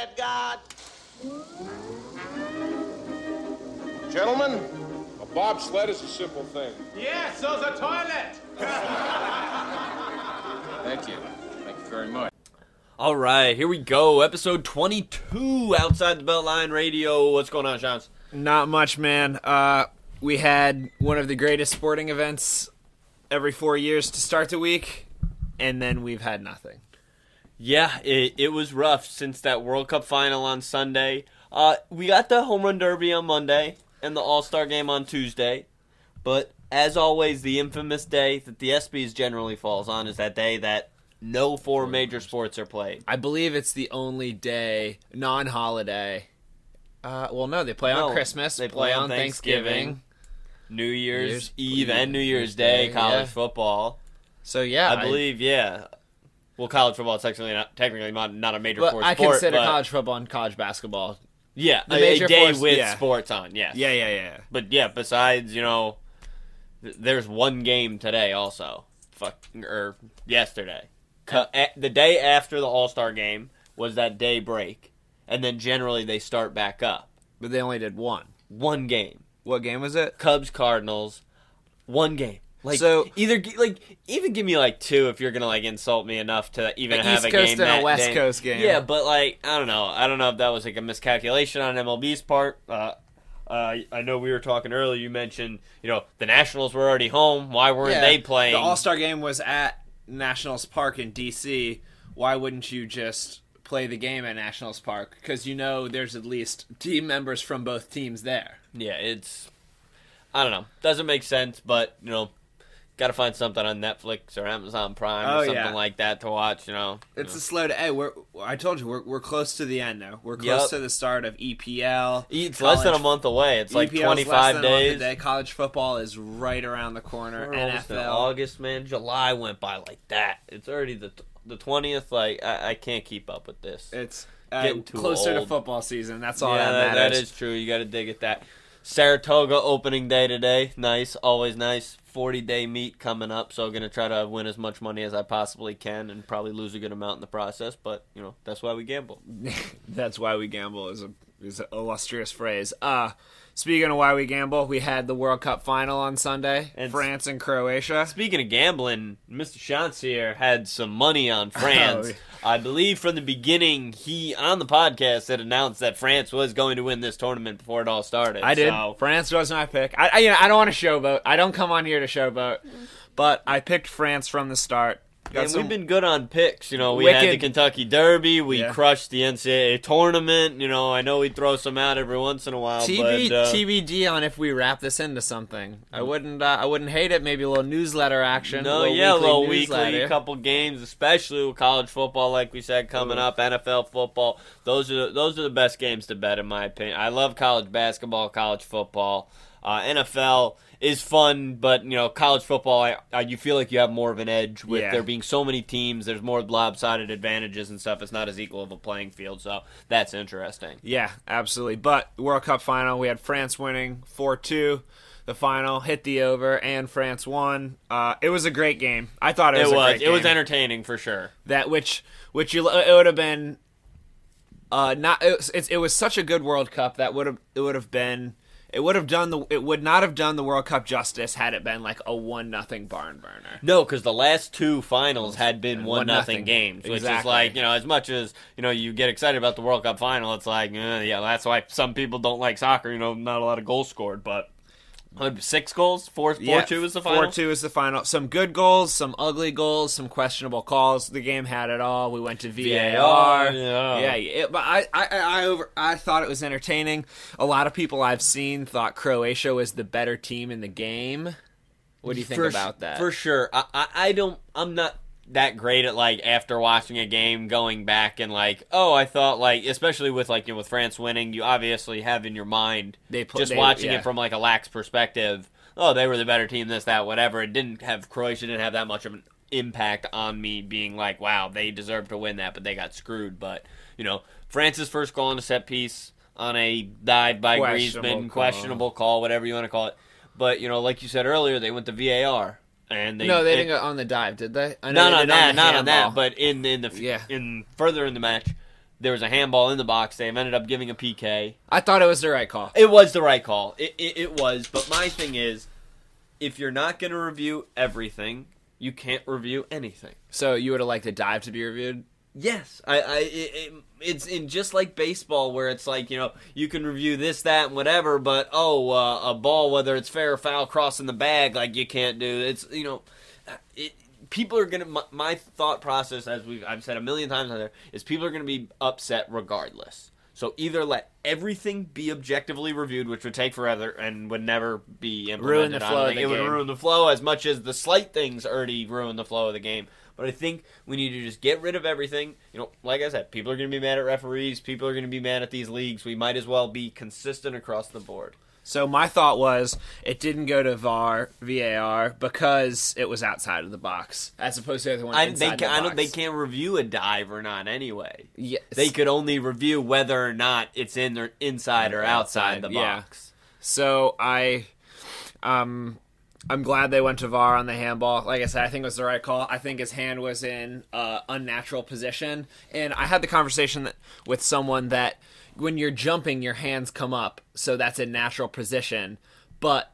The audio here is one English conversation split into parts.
that God? Gentlemen, a bobsled is a simple thing. Yeah, so's a toilet. Thank you. Thank you very much. All right, here we go. Episode 22 Outside the Beltline Radio. What's going on, Sean? Not much, man. Uh, we had one of the greatest sporting events every four years to start the week, and then we've had nothing. Yeah, it, it was rough since that World Cup final on Sunday. Uh, we got the Home Run Derby on Monday and the All Star game on Tuesday. But as always, the infamous day that the ESPYs generally falls on is that day that no four major sports are played. I believe it's the only day, non-holiday. Uh, well, no, they play on Christmas. they play on Thanksgiving. New Year's Year's Eve and New Year's Day, Day, college yeah. football. So yeah, I believe, yeah. Well, college football is technically not technically not, not a major but sport. I consider but- college football and college basketball. Yeah, the a, major a day force- with yeah. sports on. Yes. Yeah, yeah, yeah. But yeah, besides you know, th- there's one game today also. Fuck or yesterday. Cu- a- the day after the All Star game was that day break, and then generally they start back up. But they only did one. One game. What game was it? Cubs Cardinals. One game. Like So- either like even give me like two if you're gonna like insult me enough to even have East a Coast game and a that West day. Coast game. Yeah, but like I don't know. I don't know if that was like a miscalculation on MLB's part. Uh, uh, I know we were talking earlier. You mentioned you know the Nationals were already home. Why weren't Yeah, they playing? The All Star game was at Nationals Park in D.C. Why wouldn't you just play the game at Nationals Park? Because you know there's at least team members from both teams there. yeah, it's I don't know. Doesn't make sense, but you know. Got to find something on Netflix or Amazon Prime Oh, or something yeah. like that to watch. You know, It's You a slow. To, hey, we're I told you we're we're close to the end now. We're close Yup. to the start of EPL. it's less than a month away. It's like twenty five than a month days. away. College football is right around the corner. We're NFL. August, man. July went by like that. It's already the the twentieth. Like I, I can't keep up with this. It's uh, closer to football season. That's all yeah, that that, matters. that is true. You got to dig at that. Saratoga opening day today. Nice, always nice. Forty day meet coming up. So I'm gonna try to win as much money as I possibly can, and probably lose a good amount in the process. But you know that's why we gamble. That's why we gamble is a is an illustrious phrase. Uh speaking of why we gamble, we had the World Cup final on Sunday, And- France and Croatia. Speaking of gambling, Mr. Shantz here had some money on oh, France. Oh. I believe from the beginning, he on the podcast had announced that France was going to win this tournament before it all started. I did. So, France was my pick. I I, you know, I don't want to showboat. I don't come on here to showboat, mm-hmm. but I picked France from the start. Got and some- we've been good on picks. You know, we had the Kentucky Derby. We Yeah. crushed the NCAA tournament. You know, I know we throw some out every once in a while, TB, but uh, TBD on if we wrap this into something. I wouldn't. Uh, I wouldn't hate it. Maybe a little newsletter action. No, little yeah, a weekly little weekly, newsletter. couple games, especially with college football, like we said, coming up. NFL football, those are those are the best games to bet, in my opinion. I love college basketball, college football. Uh, NFL is fun, but you know, college football, I, I, you feel like you have more of an edge with Yeah. there being so many teams. There's more lopsided advantages and stuff. It's not as equal of a playing field, so that's interesting. Yeah, absolutely. But World Cup final, we had France winning four two. The final hit the over, and France won. Uh, it was a great game. I thought it It was. was, a it was entertaining for sure. that which which you it would have been. Uh, not it was, it, it was such a good World Cup that would have it would have been it would have done the it would not have done the World Cup justice had it been like a one nothing barn burner. No, because the last two finals had been One one nothing nothing. games, which is like you know as much as you know you get excited about the World Cup final, it's like eh, yeah, that's why some people don't like soccer. You know, not a lot of goals scored, but six goals, four, four two is the final. Four two is the final. Some good goals, some ugly goals, some questionable calls. The game had it all. We went to VAR. VAR, yeah. yeah. It, but I, I, I over. I thought it was entertaining. A lot of people I've seen thought Croatia was the better team in the game. What do you think For about that? For sure, I, I I don't. I'm not that great at like after watching a game going back and like oh I thought like especially with like you know, with France winning you obviously have in your mind They pl- just they- watching yeah. it from like a lax perspective oh they were the better team this that whatever it didn't have Croatia didn't have that much of an impact on me being like wow they deserve to win that but they got screwed but you know France's first goal on a set piece on a dive by Questionable Griezmann call. questionable call whatever you want to call it but you know like you said earlier they went to VAR and they no, they and- didn't go on the dive, did they? I know not they on that, the not on that, but in in the Yeah. in further in the match, there was a handball in the box. They ended up giving a PK. I thought it was the right call. It was the right call. It, it, it was. But my thing is, if you're not going to review everything, you can't review anything. So you would have liked the dive to be reviewed? Yes, I, I, it, it, it's in just like baseball, where it's like you know you can review this, that, and whatever, but oh, uh, a ball, whether it's fair or foul, crossing the bag, like you can't do. It's you know, it, people are gonna. My, my thought process, as we've I've said a million times on there, is people are gonna be upset regardless. So either let everything be objectively reviewed, which would take forever and would never be implemented. Ruin the flow of the it would ruin the flow as much as the slight things already ruin the flow of the game. But I think we need to just get rid of everything. You know, like I said, people are going to be mad at referees. People are going to be mad at these leagues. We might as well be consistent across the board. So my thought was it didn't go to VAR VAR because it was outside of the box as opposed to the other one I, inside they, the can, I don't, they can't review a dive or not anyway. Yes. They could only review whether or not it's in or inside or outside, Outside, the yeah. box. So I, um, I'm glad they went to VAR on the handball. Like I said, I think it was the right call. I think his hand was in uh, unnatural position, and I had the conversation that, with someone that when you're jumping, your hands come up, so that's a natural position. But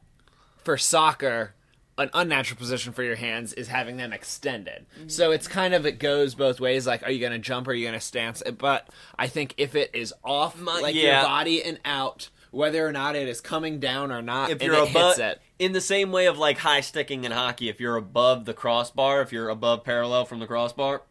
for soccer, an unnatural position for your hands is having them extended. So it's kind of it goes both ways. Like, are you going to jump or are you going to stance? But I think if it is off, My- like yeah. your body and out, whether or not it is coming down or not, If you're it above, hits it. In the same way of like high sticking in hockey, if you're above the crossbar, if you're above parallel from the crossbar,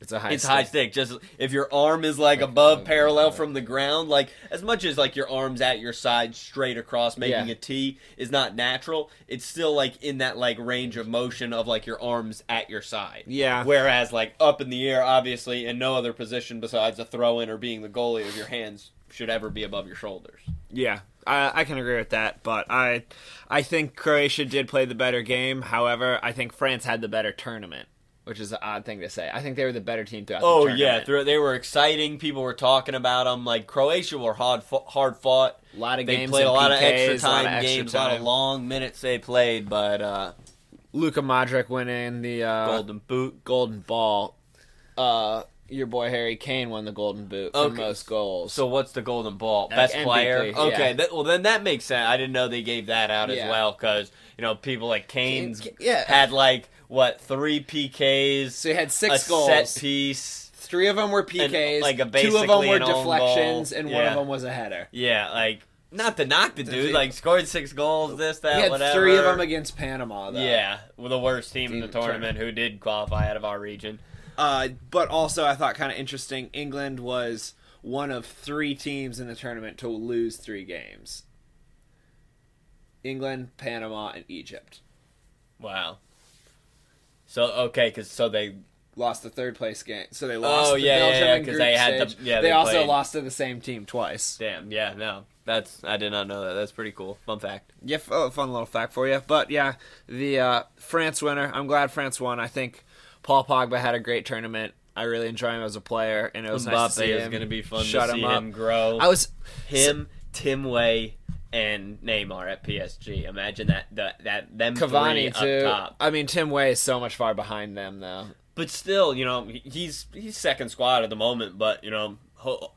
It's a high. it's stick. high stick. Just if your arm is like above oh, parallel from the ground, like as much as like your arms at your side straight across making Yeah. a T is not natural, it's still like in that like range of motion of like your arms at your side. Yeah. Whereas like up in the air, obviously, in no other position besides a throw in or being the goalie of your hands should ever be above your shoulders. Yeah, I, I can agree with that. But I, I think Croatia did play the better game. However, I think France had the better tournament, which is an odd thing to say. I think they were the better team throughout. Oh the yeah, they were exciting. People were talking about them. Like Croatia were hard fought, hard fought. a lot of They games. They played a lot of PKs, extra a lot time of extra games, a lot of long minutes they played, but uh, Luka Modric went in the uh, golden boot. golden ball. Uh, your boy Harry Kane won the golden boot for Okay. most goals. So what's the golden ball? Like Best MVP, player. yeah. Okay, that, well then that makes sense. I didn't know they gave that out Yeah. as well because you know people like Kane's Kane- yeah. had like what three PKs, so he had six goals. set piece. Three of them were PKs. like a two of them were an deflections, and one of them was a header. Yeah, like not to knock the dude, like scored six goals, this that He had whatever. three of them against Panama. Though. Yeah, well, the worst team in the Team- tournament who did qualify out of our region. Uh, but also, I thought kind of interesting. England was one of three teams in the tournament to lose three games. England, Panama, and Egypt Wow. So okay, because so they lost the third place game. So they lost. Oh, the yeah, Belgium yeah, in 'cause group they had stage. yeah, they, they also played. lost to the same team twice. damn yeah no that's I did not know that that's pretty cool fun fact. Yeah, oh, fun little fact for you. But yeah, the uh, France winner. I'm glad France won. I think Paul Pogba had a great tournament. I really enjoy him as a player, and it was nice to Mbappe see is him going to be fun shut to see him up. him grow. I was him, Tim Weah, and Neymar at PSG. Imagine that that that them Cavani three too. up top. I mean, Tim Weah is so much far behind them though. But still, you know, he's he's second squad at the moment. But you know,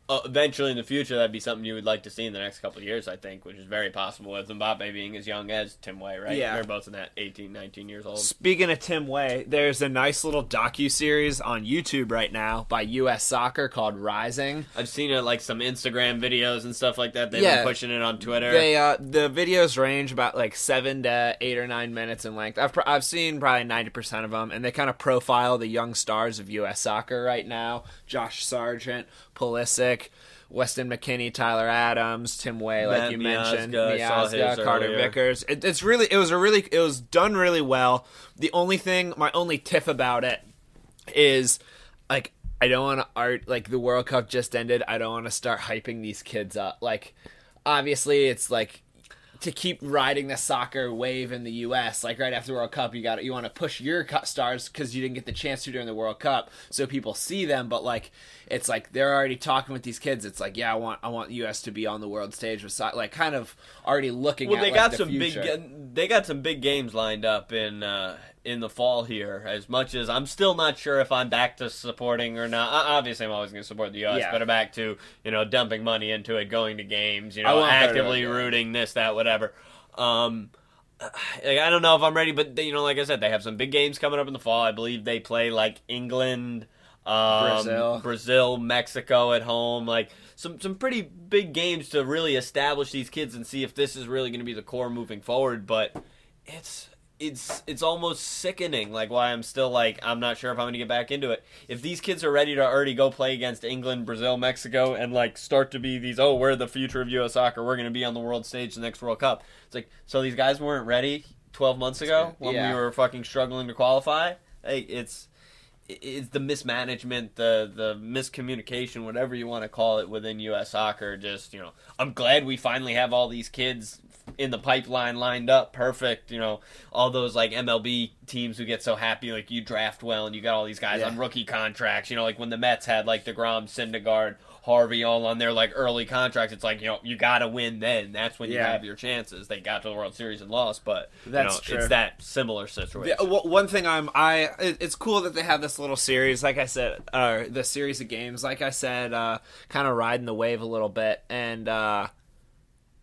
eventually in the future, that'd be something you would like to see in the next couple years. I think, which is very possible with Mbappe being as young as Tim Weah. Right? Yeah. they're both in that 18, 19 years old. Speaking of Tim Weah, there's a nice little docu series on YouTube right now by U.S. Soccer called Rising. I've seen it like some Instagram videos and stuff like that. They've Yeah. been pushing it on Twitter. They uh, the videos range about like seven to eight or nine minutes in length. I've pr- I've seen probably ninety percent of them, and they kind of profile the young stars of U.S. Soccer right now: Josh Sargent, Pulisic. Weston McKennie, Tyler Adams, Tim Weah, like Matt you mentioned, Miazga, his Miazga, Carter earlier. Vickers. It, it's really, it was a really, it was done really well. The only thing, my only tiff about it is like I don't want to art like the World Cup just ended. I don't want to start hyping these kids up. Like obviously it's like to keep riding the soccer wave in the U.S. Like right after the World Cup, you got you want to push your stars because you didn't get the chance to during the World Cup, so people see them. But like it's like they're already talking with these kids. It's like yeah, I want I want U.S. to be on the world stage with soccer. Like kind of already looking. well, at, they like, got the some future. big. They got some big games lined up in uh, in the fall here. As much as I'm still not sure if I'm back to supporting or not. Obviously, I'm always going to support the U.S., Yeah. but I'm back to you know dumping money into it, going to games, you know, actively rooting this, that, whatever. Um, like, I don't know if I'm ready, but they, you know, like I said, they have some big games coming up in the fall. I believe they play like England, um, Brazil. Brazil, Mexico at home. Like some some pretty big games to really establish these kids and see if this is really going to be the core moving forward. But it's it's it's almost sickening. Like why I'm still like I'm not sure if I'm going to get back into it. If these kids are ready to already go play against England, Brazil, Mexico, and like start to be these oh we're the future of U.S. soccer. We're going to be on the world stage the next World Cup. It's like so these guys weren't ready 12 months ago when Yeah. we were fucking struggling to qualify. Like it's it's the mismanagement, the the miscommunication, whatever you want to call it within U.S. soccer. Just you know, I'm glad we finally have all these kids in the pipeline lined up, perfect. You know, all those like MLB teams who get so happy, like you draft well and you got all these guys Yeah. on rookie contracts. You know, like when the Mets had like Degrom, Syndergaard, Harvey all on their like early contracts. It's like you know you got to win then. That's when you Yeah. have your chances. They got to the World Series and lost, but That's you know, it's that similar situation. Yeah, well, one thing I'm I it's cool that they have this little series like I said uh the series of games like I said uh kind of riding the wave a little bit and uh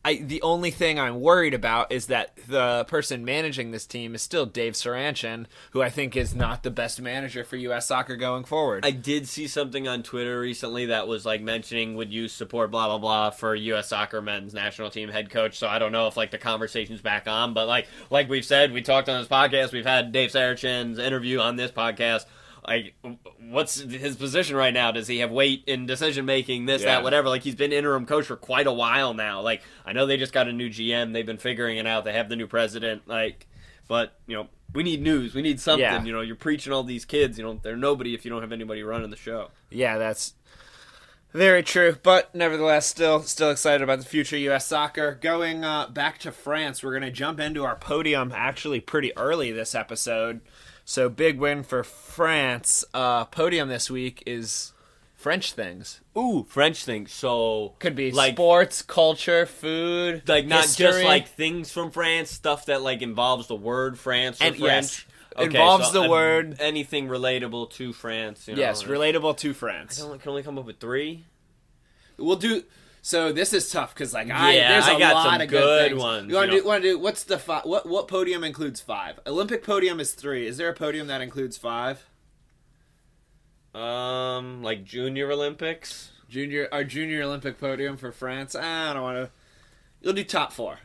I the only thing I'm worried about is that the person managing this team is still Dave Sarachan who I think is not the best manager for US soccer going forward. I did see something on Twitter recently that was like mentioning would you support blah blah blah for U.S. Soccer men's national team head coach. So I don't know if like the conversation's back on, but like like we've said, we talked on this podcast. We've had Dave Sarachan's interview on this podcast. Like, what's his position right now? Does he have weight in decision making? This, Yeah. that, whatever. Like, he's been interim coach for quite a while now. Like, I know they just got a new GM. They've been figuring it out. They have the new president. Like, but you know, we need news. We need something. Yeah. You know, you're preaching all these kids. You know, they're nobody if you don't have anybody running the show. Yeah, that's very true. But nevertheless, still still excited about the future U.S. soccer. Going uh, back to France, we're going to jump into our podium actually pretty early this episode. So big win for France. Uh, podium this week is French things. Ooh, French things. So Could be like sports, culture, food, like not just like things from France, stuff that like involves the word France or And- French. yes, involves the uh, word- anything relatable to France. You know, yes, relatable to France. can only, can only come up with three. We'll do. So this is tough because like I Yeah, there's a I got lot some of good things. ones, You want to do? Want to do? What's the fi- what? What podium includes five? Olympic podium is three. Is there a podium that includes five? Um, like Junior Olympics. Junior, our junior Olympic podium for France. I don't want to. You'll do top four.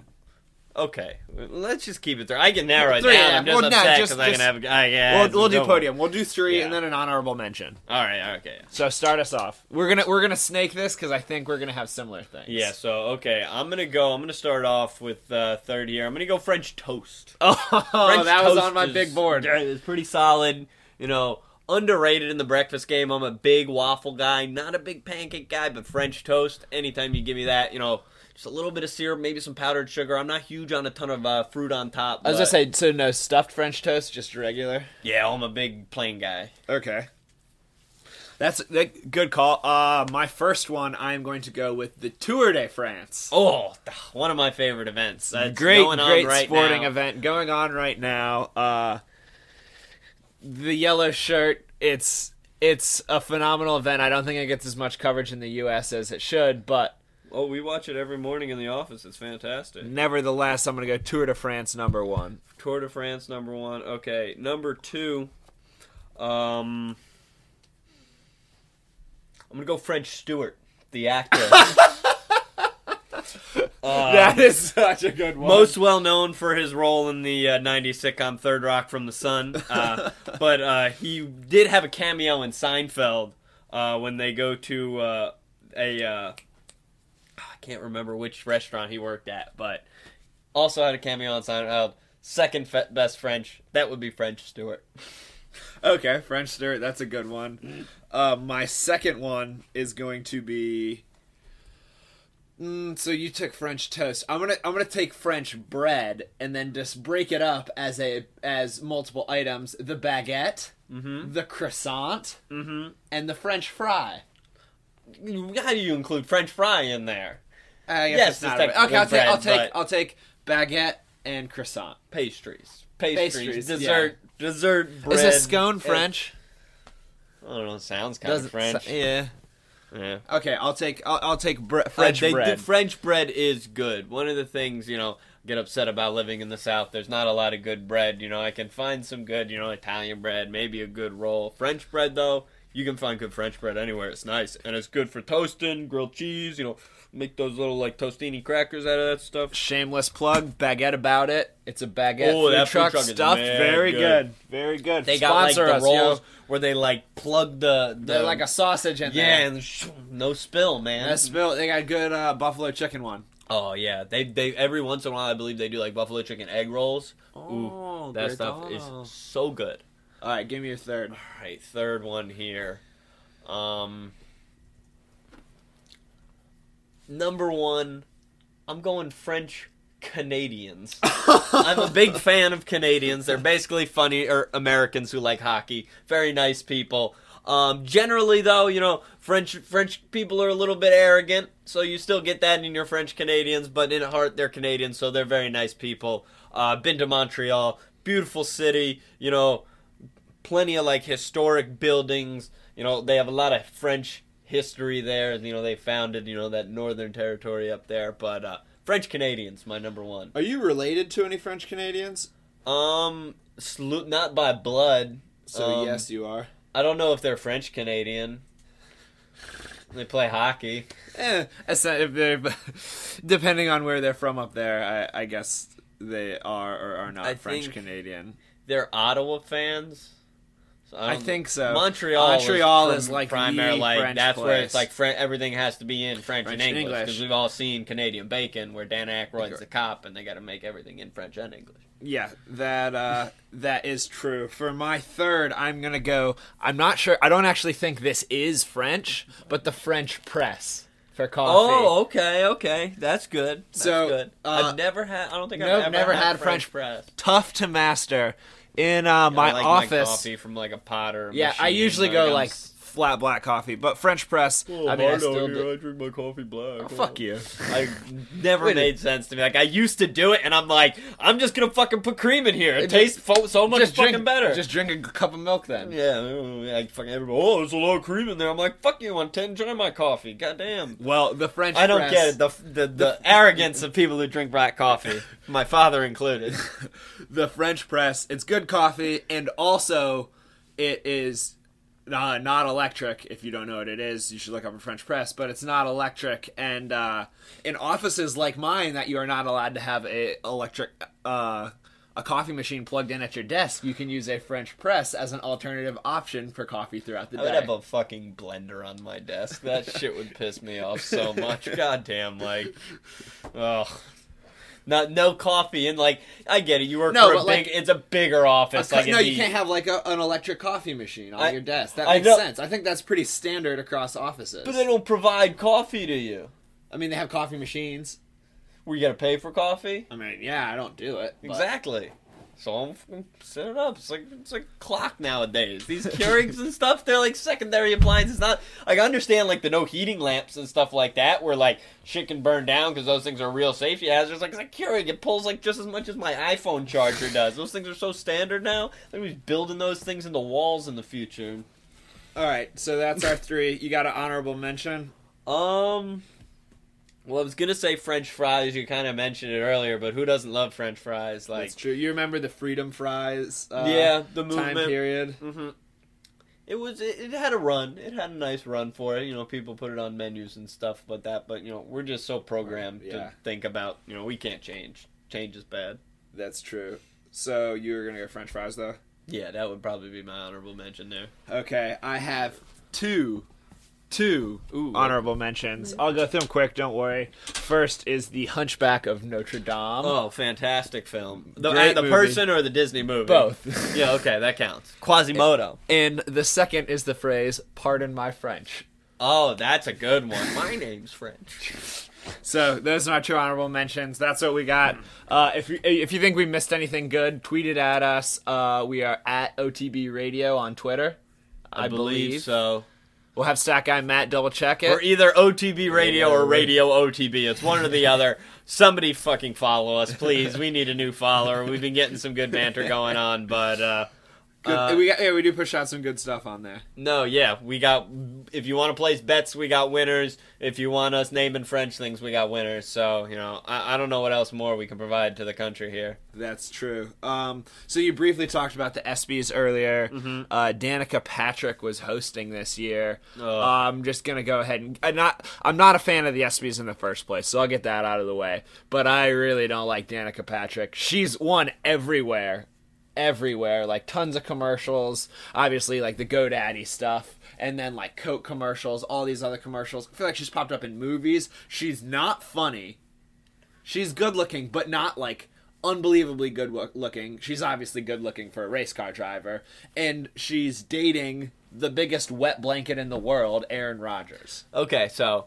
Okay, let's just keep it there. I can narrow it Three, down. yeah. I'm just Well, no, upset just- because I can have. I, yeah, we'll we'll do podium. We'll do three Yeah. and then an honorable mention. All right. Okay. So start us off. We're gonna we're gonna snake this because I think we're gonna have similar things. Yeah. So okay, I'm gonna go. I'm gonna start off with uh, third here. I'm gonna go French toast. Oh, French that was on my is- big board. It's pretty solid. You know, underrated in the breakfast game. I'm a big waffle guy, not a big pancake guy, but French toast. Anytime you give me that, you know, just a little bit of syrup, maybe some powdered sugar. I'm not huge on a ton of uh, fruit on top. I was but- gonna say so no stuffed French toast, just regular. yeah, I'm a big plain guy. Okay. That's that, good call. Uh, my first one, I'm going to go with the Tour de France. Oh, one of my favorite events. That's great, going on great right sporting now. event going on right now. Uh, the yellow shirt, it's it's a phenomenal event. I don't think it gets as much coverage in the U.S. as it should, but Oh, we watch it every morning in the office. It's fantastic. nevertheless, I'm going to go Tour de France number one. Tour de France number one. Okay, number two. Um, I'm gonna go French Stewart, the actor. Uh, that is such a good one. most well known for his role in the uh, 90s sitcom Third Rock from the Sun. Uh, but uh, he did have a cameo in Seinfeld uh, when they go to uh, a. I can't remember which restaurant he worked at, but also had a cameo on Seinfeld. Second fe- best French, that would be French Stewart. Okay, French Stewart, that's a good one. Uh, my second one is going to be. Mm, so you took French toast. I'm gonna I'm gonna take French bread and then just break it up as a as multiple items: the baguette, the croissant, and the French fry. How do you include French fry in there? I guess Yes, it's not okay, I'll technically take I'll take I'll take baguette and croissant. Pastries. Pastries, Pastries, dessert, dessert bread. Is a scone French? I don't know. Sounds kind of Doesn't French. sa- yeah. yeah. Okay, I'll take I'll, I'll take bre- French Uh, they- bread. the French bread is good. One of the things, you know, get upset about living in the South. There's not a lot of good bread. You know, I can find some good, you know, Italian bread, maybe a good roll. French bread, though, you can find good French bread anywhere. It's nice and it's good for toasting, grilled cheese. You know, make those little like tostini crackers out of that stuff. Shameless plug, baguette about it. It's a baguette Oh, food, that food truck truck is stuffed. Very good. good. very good. They got like Sponsor the us, rolls yo. where they like plug the, the They're like a sausage in yeah, there. and sh- no spill, man. That's built. They got good uh, buffalo chicken one. Oh yeah, they they every once in a while I believe they do like buffalo chicken egg rolls. Oh, that stuff call. is so good. All right, give me your third. All right, third one here. Um, number one, I'm going French Canadians. I'm a big fan of Canadians. They're basically funny or Americans who like hockey. Very nice people. Um, generally, though, you know, French French people are a little bit arrogant, so you still get that in your French Canadians. But in heart, they're Canadians, so they're very nice people. Uh, been to Montreal, beautiful city. You know, plenty of like historic buildings. You know, they have a lot of French history there. You know, they founded you know that northern territory up there. But uh, French Canadians, my number one. Are you related to any French Canadians? Um, slu- not by blood. So Um, yes, you are. I don't know if they're French Canadian. They play hockey. Eh, depending on where they're from up there, I, I guess they are or are not I French Canadian. They're Ottawa fans. So I think so. Montreal, Montreal is, is like primary, the like French that's where it's like everything has to be in French, French and English because we've all seen Canadian Bacon, where Dan Aykroyd's the cop, and they got to make everything in French and English. Yeah, that uh, that is true. For my third, I'm gonna go. I'm not sure. I don't actually think this is French, but the French press for coffee. Oh, okay, okay, that's good. That's So, good. uh, I've never had. I don't think I've nope, ever never had, had French, French- press. tough to master. In uh, my like office, my coffee from like a pot or a yeah, I usually go like flat black coffee, but French press. Oh, I mean, I still do. I drink my coffee black. Oh, fuck you. I never Wait made sense to me. Like I used to do it, and I'm like, I'm just gonna fucking put cream in here. It tastes fo- so much just fucking drink, better. Just drink a cup of milk then. yeah, oh, yeah, like fucking everybody. Oh, there's a lot of cream in there. I'm like, fuck you. I'm ten enjoy my coffee. Goddamn. Well, the French. I don't press, get it. The, the the arrogance of people who drink black coffee, my father included. the French press. It's good coffee, and also it is uh, not electric. If you don't know what it is, you should look up a French press. But it's not electric, and uh, in offices like mine, that you are not allowed to have a electric. Uh, a coffee machine plugged in at your desk, you can use a French press as an alternative option for coffee throughout the day. I would have a fucking blender on my desk. That shit would piss me off so much. Goddamn, like, ugh. Not no coffee and like I get it. You work No, for a big. like- it's a bigger office. A like no, you can't have like a, an electric coffee machine on I- your desk. That I makes know- sense. I think that's pretty standard across offices. But they don't provide coffee to you. I mean, they have coffee machines. Where you gotta pay for coffee? I mean, yeah, I don't do it. but- Exactly. So I'm set it up. It's like it's like clock nowadays. These Keurigs and stuff, they're like secondary appliances. Not like I understand like the no heating lamps and stuff like that, where like shit can burn down because those things are real safety hazards. Like it's a Keurig, it pulls like just as much as my iPhone charger does. Those things are so standard now. They're gonna be building those things into walls in the future. All right, so that's our three. You got an honorable mention. Um. Well, I was gonna say French fries. You kind of mentioned it earlier, but who doesn't love French fries? Like, That's true. You remember the Freedom Fries? Uh, yeah, the time movement. period. hmm It was. It, it had a run. It had a nice run for it. You know, people put it on menus and stuff, but that. But you know, we're just so programmed Yeah. to think about. You know, we can't change. Change is bad. That's true. So you were gonna go French fries though. Yeah, that would probably be my honorable mention there. Okay, I have two, two Ooh. honorable mentions. I'll go through them quick. Don't worry. First is the Hunchback of Notre Dame. Oh, fantastic film. The, uh, the person or the Disney movie? Both. yeah, okay, that counts. Quasimodo. And the second is the phrase "Pardon my French." Oh, that's a good one. My name's French. So those are our two honorable mentions. That's what we got. Uh, if you if you think we missed anything good, tweet it at us. Uh, we are at OTB Radio on Twitter. I, I believe so. We'll have Stack Guy Matt double check it. Or either OTB Radio or Radio OTB. It's one or the other. Somebody fucking follow us, please. We need a new follower. We've been getting some good banter going on, but uh. Uh, we got, yeah, we do push out some good stuff on there. No, yeah, we got. If you want to place bets, we got winners. If you want us naming French things, we got winners. So you know, I, I don't know what else more we can provide to the country here. That's true. Um, so you briefly talked about the ESPYS earlier. Uh, Danica Patrick was hosting this year. Oh. I'm just gonna go ahead and I'm not. I'm not a fan of the ESPYS in the first place, so I'll get that out of the way. But I really don't like Danica Patrick. She's won everywhere, everywhere. Like tons of commercials. Obviously, like the GoDaddy stuff. And then like Coke commercials, all these other commercials. I feel like she's popped up in movies. She's not funny. She's good looking, but not like unbelievably good looking. She's obviously good looking for a race car driver, and she's dating the biggest wet blanket in the world, Aaron Rodgers. Okay, so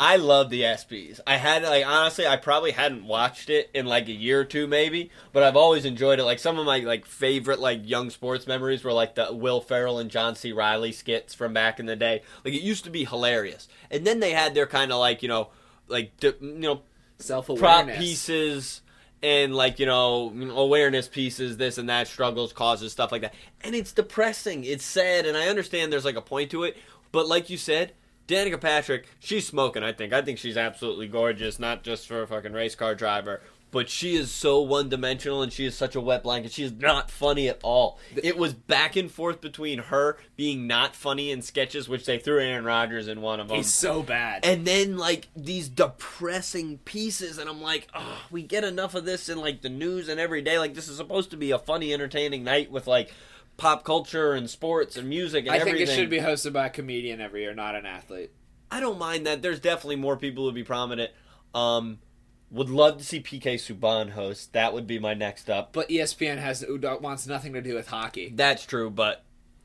I love the ESPYS. I had like honestly, I probably hadn't watched it in like a year or two, maybe, but I've always enjoyed it. Like some of my like favorite like young sports memories were like the Will Ferrell and John C. Reilly skits from back in the day. Like it used to be hilarious, and then they had their kind of like you know like you know Self prop pieces and like you know awareness pieces this and that struggles causes stuff like that and it's depressing it's sad and i understand there's like a point to it but like you said danica patrick she's smoking i think i think she's absolutely gorgeous not just for a fucking race car driver but she is so one dimensional and she is such a wet blanket. She is not funny at all. It was back and forth between her being not funny in sketches, which they threw Aaron Rodgers in one of them He's so bad. and then like these depressing pieces and i'm like oh we get enough of this in like the news and every day like this is supposed to be a funny entertaining night with like pop culture and sports and music and I think it should be hosted by a comedian every year, not an athlete. i don't mind that there's definitely more people who be prominent um would love to see pk subban host that would be my next up But ESPN has wants nothing to do with hockey. That's true, but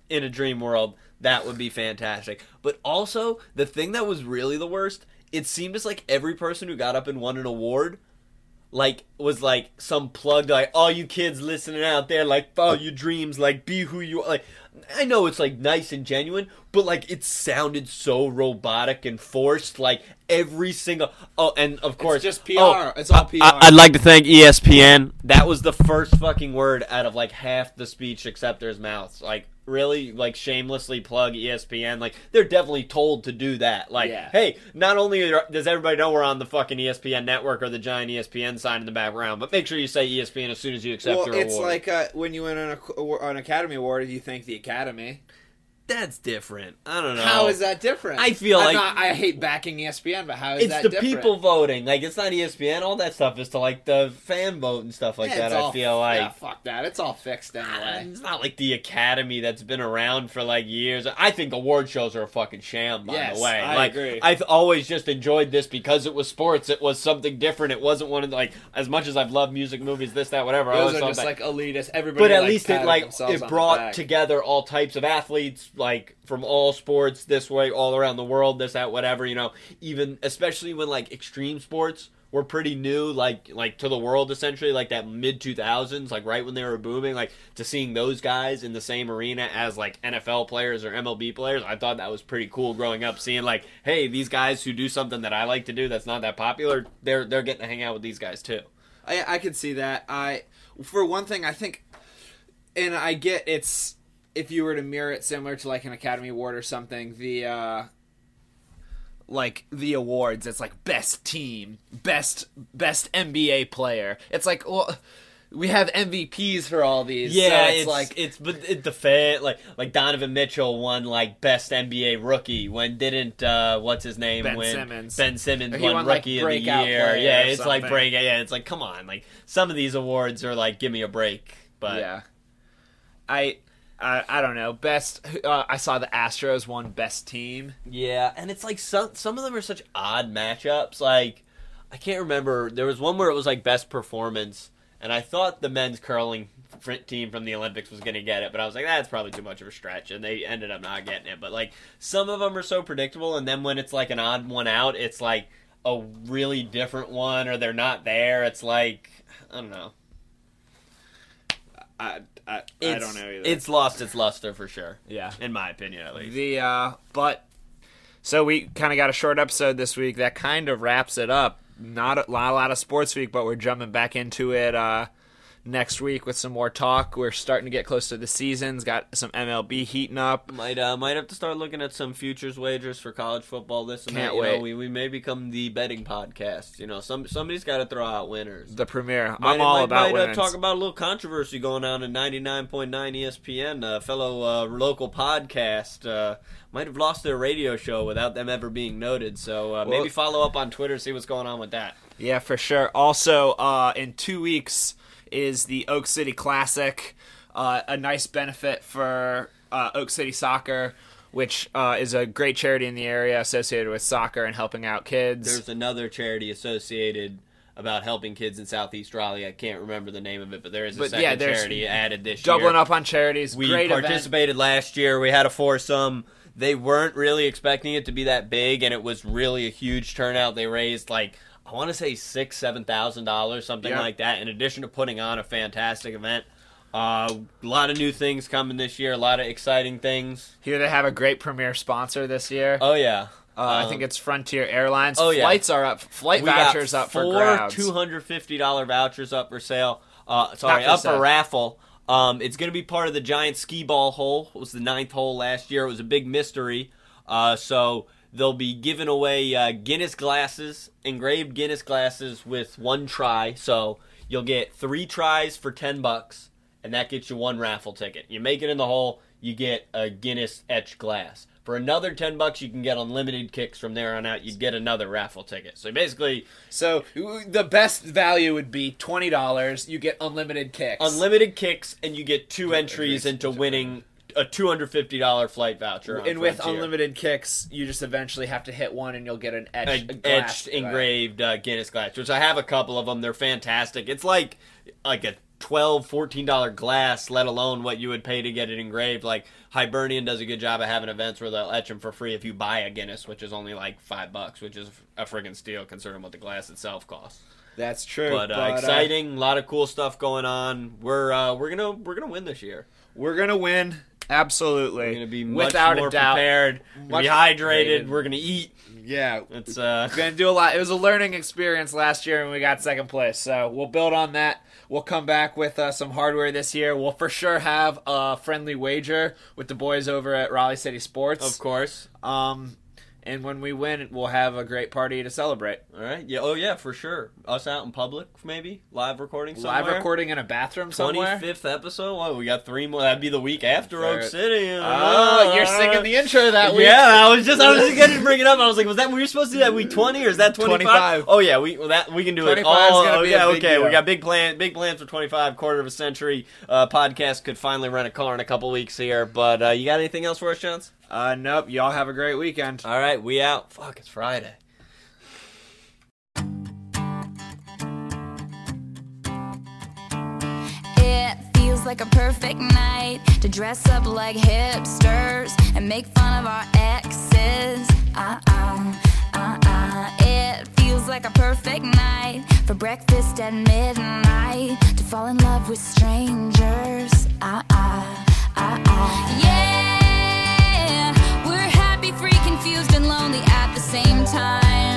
in a dream world, that would be fantastic. But also, the thing that was really the worst, it seemed as like every person who got up and won an award, like, was like some plug, like, all you kids listening out there, like, follow uh, your dreams, like, be who you are. Like, I know it's like nice and genuine, but like, it sounded so robotic and forced, like, every single. Oh, and of course, just PR. oh, It's all PR. I, would like to thank ESPN. That was the first fucking word out of like half the speech acceptors' mouths. Like really, like shamelessly plug ESPN. Like they're definitely told to do that. Like, Yeah. hey, not only are- does everybody know we're on the fucking ESPN network or the giant ESPN sign in the background, but make sure you say ESPN as soon as you accept well, your it's award. like uh, when you win an, an Academy Award, you thank the Academy. That's different. I don't know. How is that different? I feel I'm like- not- I hate backing ESPN, but how is It's that the different? people voting. Like it's not ESPN. All that stuff is to like the fan vote and stuff like Yeah, that. it's I feel like yeah, fuck that. It's all fixed Uh, anyway. It's not like the Academy that's been around for like years. I think award shows are a fucking sham. By Yes, the way, I like agree. I've always just enjoyed this because it was sports. It was something different. It wasn't one of the, like as much as I've loved music, movies, this, that, whatever. I Those always are just that- like elitist. Everybody, but at like, least it like it brought together all types of athletes like from all sports this way all around the world this that whatever you know even especially when like extreme sports were pretty new like like to the world essentially like that mid 2000s like right when they were booming like to seeing those guys in the same arena as like NFL players or MLB players I thought that was pretty cool growing up seeing like hey these guys who do something that I like to do that's not that popular they're they're getting to hang out with these guys too I I could see that. I for one thing, I think, and I get it's if you were to mirror it similar to like an Academy Award or something, the uh like the awards, it's like best team, best best NBA player. It's like well, we have MVPs for all these. so Yeah, it's, it's, like it's but it, the fan like like Donovan Mitchell won like best NBA rookie when didn't uh what's his name Ben Simmons. Ben Simmons won, won, like, rookie of the year. Yeah, it's like something. break. Yeah, it's like come on, like some of these awards are like give me a break. But yeah. I. I, I don't know. Best. Uh, I saw the Astros won best team. Yeah, and it's like some some of them are such odd matchups. Like I can't remember. There was one where it was like best performance, and I thought the men's curling team from the Olympics was going to get it, but I was like, that's probably too much of a stretch, and they ended up not getting it. But like some of them are so predictable, and then when it's like an odd one out, it's like a really different one, or they're not there. It's like I don't know. I I, I don't know either. It's lost its luster for sure. yeah. in my opinion, at least. The uh but so we kind of got a short episode this week that kind of wraps it up. Not a, not a lot of sports week, but we're jumping back into it uh next week with some more talk. We're starting to get close to the seasons. Got some MLB heating up. Might uh, might have to start looking at some futures wagers for college football. This and Can't that. You know, wait. we, we may become the betting podcast. You know, some somebody's got to throw out winners. The premiere. I'm all might- about might, uh, talk about a little controversy going on in 99.9 ESPN. A fellow uh, local podcast uh, might have lost their radio show without them ever being noted. So uh, Well- maybe follow up on Twitter, see what's going on with that. Yeah, for sure. Also, uh, in two weeks is the Oak City Classic, uh, a nice benefit for uh, Oak City Soccer, which uh, is a great charity in the area associated with soccer and helping out kids. There's another charity associated about helping kids in Southeast Raleigh. I can't remember the name of it, but there is a But, second yeah, charity added this year. Doubling up on charities. We great event. participated last year. We had a foursome. They weren't really expecting it to be that big, and it was really a huge turnout. They raised like I want to say six, seven thousand dollars, something Yeah. like that. In addition to putting on a fantastic event, uh, a lot of new things coming this year. A lot of exciting things. Here they have a great premier sponsor this year. Oh yeah, Uh, I Um, think it's Frontier Airlines. oh, yeah. Flights are up. Flight we vouchers up for four grabs. two hundred fifty dollar vouchers up for sale. Uh, sorry, for up for raffle. Um, it's going to be part of the giant skee ball hole. It was the ninth hole last year. It was a big mystery. Uh, so they'll be giving away uh, Guinness glasses, engraved Guinness glasses with one try. So you'll get three tries for ten bucks, and that gets you one raffle ticket. You make it in the hole, you get a Guinness etched glass. For another ten bucks, you can get unlimited kicks from there on out. You'd get another raffle ticket. So basically, So the best value would be twenty dollars. You get unlimited kicks. unlimited kicks, and you get two entries into winning a two hundred fifty dollar flight voucher. and with Frontier. unlimited kicks, you just eventually have to hit one, and you'll get an A- etched, a glass etched engraved uh, Guinness glass, which I have a couple of them. They're fantastic. It's like like a 12 14 dollar glass let alone what you would pay to get it engraved like hibernian does a good job of having events where they'll etch them for free if you buy a guinness which is only like five bucks which is a friggin' steal considering what the glass itself costs That's true. but, uh, exciting a lot of cool stuff going on we're uh, we're gonna we're gonna win this year we're gonna win. Absolutely. we're gonna be much without more a doubt. prepared Much be hydrated hydrated. we're gonna eat Yeah. it's uh Gonna do a lot. It was a learning experience last year, and we got second place. So we'll build on that. We'll come back with uh, some hardware this year. We'll for sure have a friendly wager with the boys over at Raleigh City Sports. of course Um, and when we win, we'll have a great party to celebrate. All right. Yeah. Oh, yeah. For sure. Us out in public, maybe live recording somewhere. Live recording in a bathroom somewhere. Twenty fifth episode. Well, we got three more. That'd be the week after Oak City. Oh, you're singing the intro that week. Yeah, I was just I was just gonna bring it up. I was like, was that we were supposed to do that week twenty or is that 25. Oh yeah, we well, that we can do it. all. oh, be a yeah, okay. We got big plan, big plans for twenty five. Quarter of a century. Uh, podcast could finally rent a car in a couple weeks here. But uh, you got anything else for us, Chance? Uh, nope. Y'all have a great weekend. All right, we out. Fuck, it's Friday. It feels like a perfect night to dress up like hipsters and make fun of our exes. Uh uh, uh uh. It feels like a perfect night for breakfast at midnight to fall in love with strangers. Uh uh, uh uh. Yeah, we're happy, free, confused, and lonely at the same time.